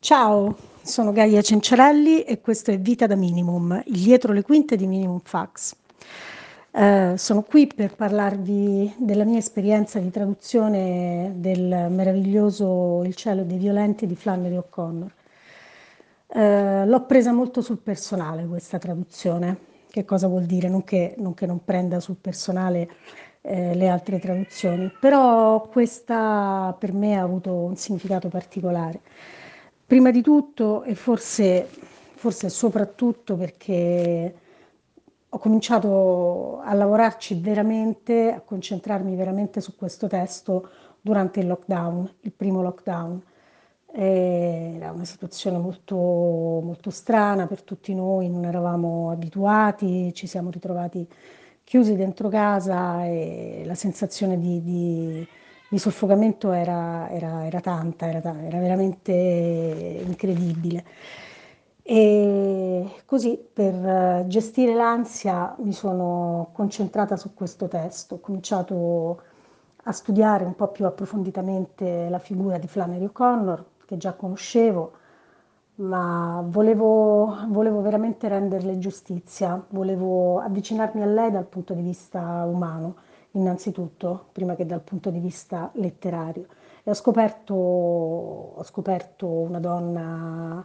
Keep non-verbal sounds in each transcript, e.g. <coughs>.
Ciao, sono Gaia Cencerelli e questo è Vita da Minimum, il dietro le quinte di Minimum Fax. Eh, sono qui per parlarvi della mia esperienza di traduzione del meraviglioso Il cielo dei violenti di Flannery O'Connor. Eh, l'ho presa molto sul personale questa traduzione. Che cosa vuol dire? Non che non, che non prenda sul personale eh, le altre traduzioni, però questa per me ha avuto un significato particolare. Prima di tutto e forse, forse soprattutto perché ho cominciato a lavorarci veramente, a concentrarmi veramente su questo testo durante il lockdown, il primo lockdown. Era una situazione molto, molto strana per tutti noi, non eravamo abituati, ci siamo ritrovati chiusi dentro casa e la sensazione di, di di soffocamento era, era, era tanta, era, era, veramente incredibile. E così per gestire l'ansia mi sono concentrata su questo testo, ho cominciato a studiare un po' più approfonditamente la figura di Flannery O'Connor, che già conoscevo, ma volevo, volevo veramente renderle giustizia, volevo avvicinarmi a lei dal punto di vista umano innanzitutto, prima che dal punto di vista letterario. E ho scoperto, ho scoperto una, donna,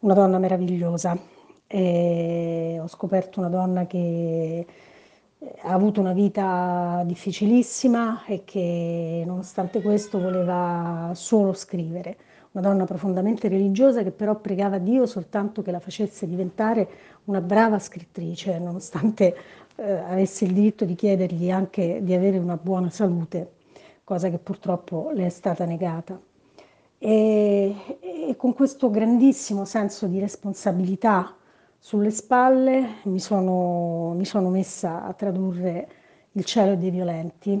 una donna meravigliosa, e ho scoperto una donna che ha avuto una vita difficilissima e che nonostante questo voleva solo scrivere. Una donna profondamente religiosa che però pregava Dio soltanto che la facesse diventare una brava scrittrice, nonostante eh, avesse il diritto di chiedergli anche di avere una buona salute, cosa che purtroppo le è stata negata. E, e con questo grandissimo senso di responsabilità sulle spalle mi sono, mi sono messa a tradurre Il cielo dei violenti.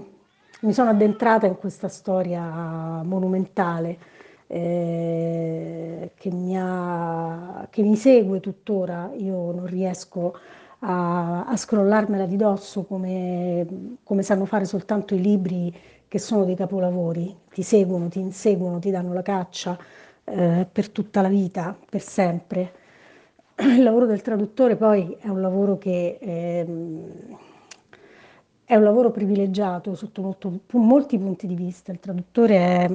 Mi sono addentrata in questa storia monumentale eh, che, mi ha, che mi segue tuttora. Io non riesco a a, a scrollarmela di dosso come, come sanno fare soltanto i libri che sono dei capolavori, ti seguono, ti inseguono, ti danno la caccia eh, per tutta la vita, per sempre. Il lavoro del traduttore poi è un lavoro che ehm, è un lavoro privilegiato sotto molto, molti punti di vista. Il traduttore è,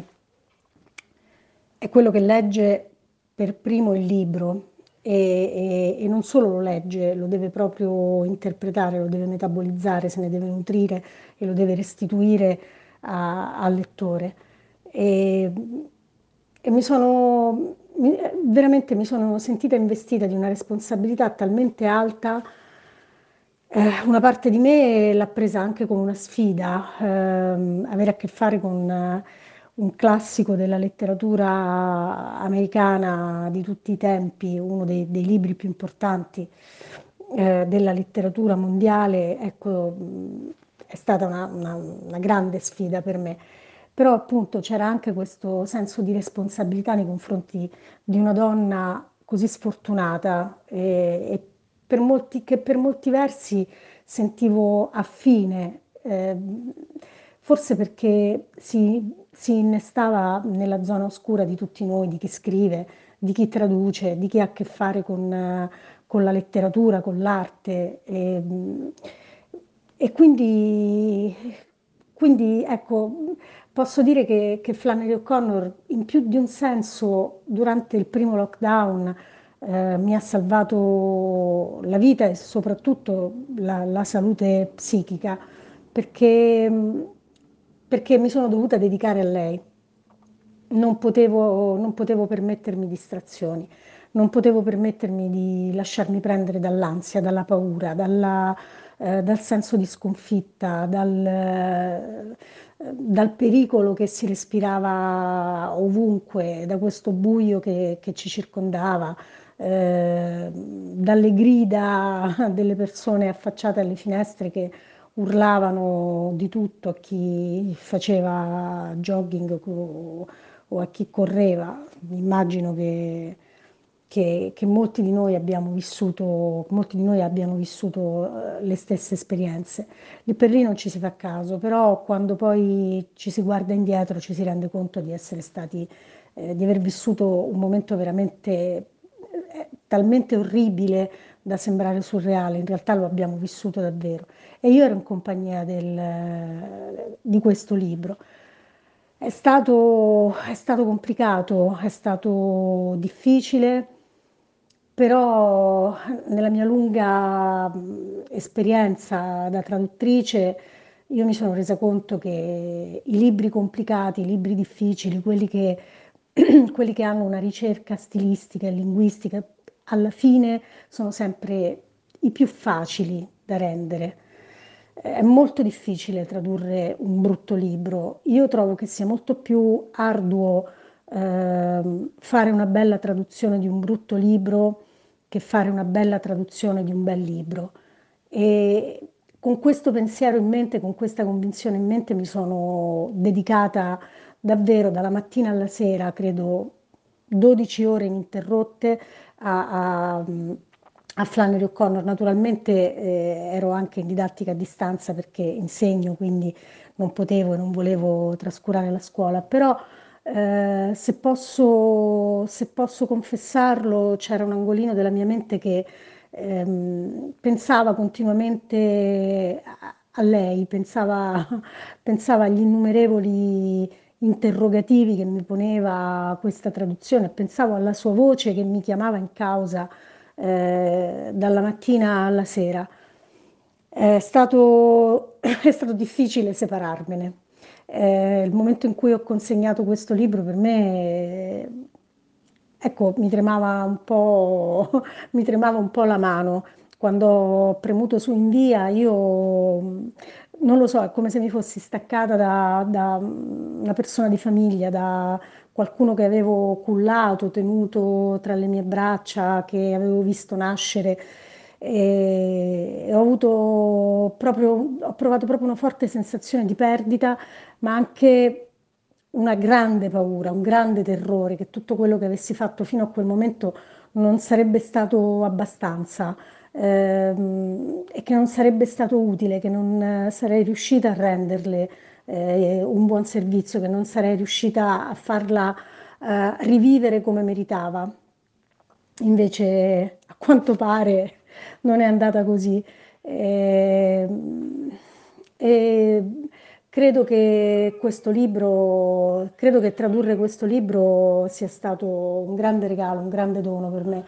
è quello che legge per primo il libro, e, e, e, non solo lo legge, lo deve proprio interpretare, lo deve metabolizzare, se ne deve nutrire e lo deve restituire a, al lettore. E, e mi sono veramente mi sono sentita investita di una responsabilità talmente alta. Eh, una parte di me l'ha presa anche come una sfida, eh, avere a che fare con un classico della letteratura americana di tutti i tempi, uno dei, dei libri più importanti eh, della letteratura mondiale, ecco, è stata una, una, una grande sfida per me. Però appunto c'era anche questo senso di responsabilità nei confronti di una donna così sfortunata e, e per molti, che per molti versi sentivo affine, eh, forse perché si si innestava nella zona oscura di tutti noi, di chi scrive, di chi traduce, di chi ha a che fare con, con la letteratura, con l'arte. E, e quindi, quindi, ecco, posso dire che, che, Flannery O'Connor in più di un senso durante il primo lockdown eh, mi ha salvato la vita e soprattutto la, la salute psichica, perché perché mi sono dovuta dedicare a lei. Non potevo, non potevo permettermi distrazioni, non potevo permettermi di lasciarmi prendere dall'ansia, dalla paura, dalla, eh, dal senso di sconfitta, dal, eh, dal, pericolo che si respirava ovunque, da questo buio che, che ci circondava, eh, dalle grida delle persone affacciate alle finestre che urlavano di tutto a chi faceva jogging o a chi correva. Immagino che, che, che molti, di noi abbiamo vissuto, molti di noi abbiano vissuto eh, le stesse esperienze. Lì per lì non ci si fa caso, però quando poi ci si guarda indietro ci si rende conto di essere stati eh, di aver vissuto un momento veramente eh, talmente orribile da sembrare surreale, in realtà lo abbiamo vissuto davvero. E io ero in compagnia del, di questo libro. È stato, è stato complicato, è stato difficile, però nella mia lunga esperienza da traduttrice io mi sono resa conto che i libri complicati, i libri difficili, quelli che, <clears throat> quelli che hanno una ricerca stilistica e linguistica, alla fine sono sempre i più facili da rendere. È molto difficile tradurre un brutto libro. Io trovo che sia molto più arduo eh, fare una bella traduzione di un brutto libro che fare una bella traduzione di un bel libro. E con questo pensiero in mente, con questa convinzione in mente, mi sono dedicata davvero dalla mattina alla sera, credo 12 ore ininterrotte a, a, a Flannery O'Connor. Naturalmente eh, ero anche in didattica a distanza perché insegno, quindi non potevo e non volevo trascurare la scuola, però eh, se, posso, se posso confessarlo, c'era un angolino della mia mente che ehm, pensava continuamente a, a lei, pensava, <laughs> pensava agli innumerevoli interrogativi che mi poneva questa traduzione, pensavo alla sua voce che mi chiamava in causa eh, dalla mattina alla sera. È stato, <coughs> è stato difficile separarmene. Eh, il momento in cui ho consegnato questo libro per me, ecco, mi tremava un po', <laughs> mi tremava un po' la mano. Quando ho premuto su invia, io non lo so, è come se mi fossi staccata da, da una persona di famiglia, da qualcuno che avevo cullato, tenuto tra le mie braccia, che avevo visto nascere. E ho, avuto proprio, ho provato proprio una forte sensazione di perdita, ma anche una grande paura, un grande terrore che tutto quello che avessi fatto fino a quel momento non sarebbe stato abbastanza ehm, e che non sarebbe stato utile, che non sarei riuscita a renderle eh, un buon servizio, che non sarei riuscita a farla eh, rivivere come meritava. Invece a quanto pare non è andata così. E, ehm, e credo che questo libro, credo che tradurre questo libro sia stato un grande regalo, un grande dono per me.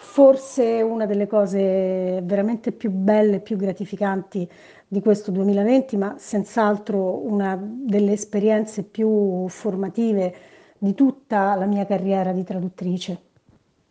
Forse una delle cose veramente più belle, e più gratificanti di questo 2020, ma senz'altro una delle esperienze più formative di tutta la mia carriera di traduttrice.